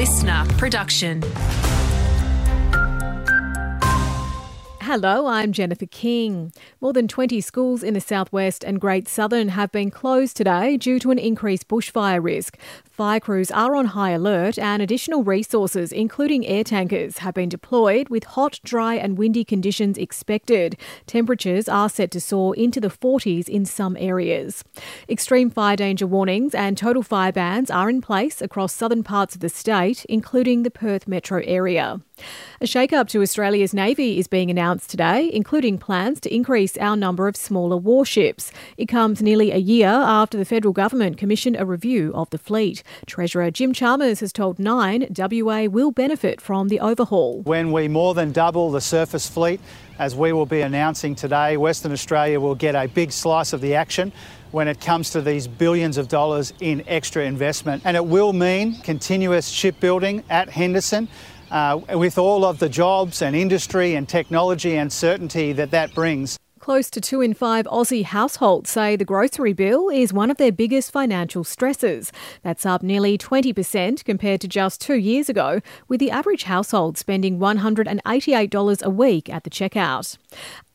listener production. Hello, I'm Jennifer King. More than 20 schools in the southwest and Great Southern have been closed today due to an increased bushfire risk. Fire crews are on high alert and additional resources, including air tankers, have been deployed with hot, dry, and windy conditions expected. Temperatures are set to soar into the 40s in some areas. Extreme fire danger warnings and total fire bans are in place across southern parts of the state, including the Perth metro area. A shake-up to Australia's Navy is being announced today, including plans to increase our number of smaller warships. It comes nearly a year after the federal government commissioned a review of the fleet. Treasurer Jim Chalmers has told Nine WA will benefit from the overhaul. When we more than double the surface fleet, as we will be announcing today, Western Australia will get a big slice of the action when it comes to these billions of dollars in extra investment. And it will mean continuous shipbuilding at Henderson uh, with all of the jobs and industry and technology and certainty that that brings. Close to two in five Aussie households say the grocery bill is one of their biggest financial stresses. That's up nearly 20% compared to just two years ago, with the average household spending $188 a week at the checkout.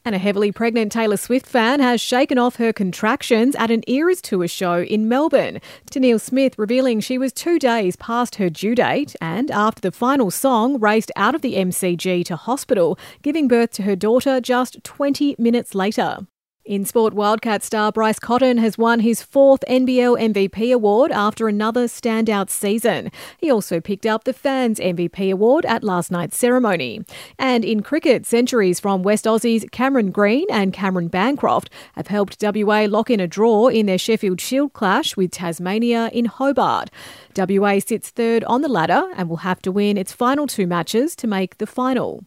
And a heavily pregnant Taylor Swift fan has shaken off her contractions at an Eras Tour show in Melbourne. Neil Smith revealing she was two days past her due date and, after the final song, raced out of the MCG to hospital, giving birth to her daughter just 20 minutes later. In sport, Wildcat star Bryce Cotton has won his fourth NBL MVP award after another standout season. He also picked up the Fans MVP award at last night's ceremony. And in cricket, centuries from West Aussies Cameron Green and Cameron Bancroft have helped WA lock in a draw in their Sheffield Shield clash with Tasmania in Hobart. WA sits third on the ladder and will have to win its final two matches to make the final.